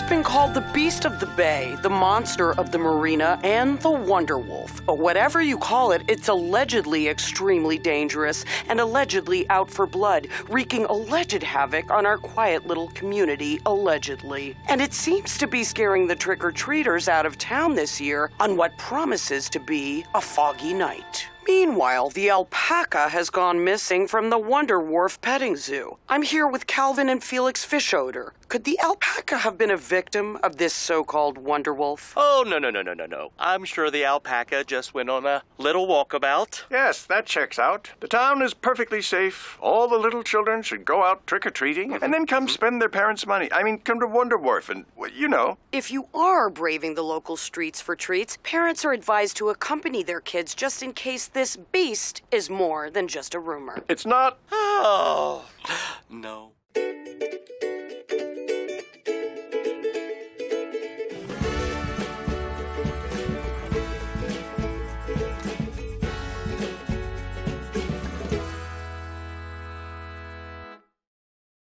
It's been called the Beast of the Bay, the Monster of the Marina, and the Wonder Wolf. But whatever you call it, it's allegedly extremely dangerous and allegedly out for blood, wreaking alleged havoc on our quiet little community, allegedly. And it seems to be scaring the trick or treaters out of town this year on what promises to be a foggy night. Meanwhile, the alpaca has gone missing from the Wonder Wharf petting zoo. I'm here with Calvin and Felix Fischoeder. Could the alpaca have been a victim of this so called Wonder Wolf? Oh, no, no, no, no, no, no. I'm sure the alpaca just went on a little walkabout. Yes, that checks out. The town is perfectly safe. All the little children should go out trick or treating and then come mm-hmm. spend their parents' money. I mean, come to Wonder Wharf and, well, you know. If you are braving the local streets for treats, parents are advised to accompany their kids just in case this beast is more than just a rumor. It's not. Oh, no.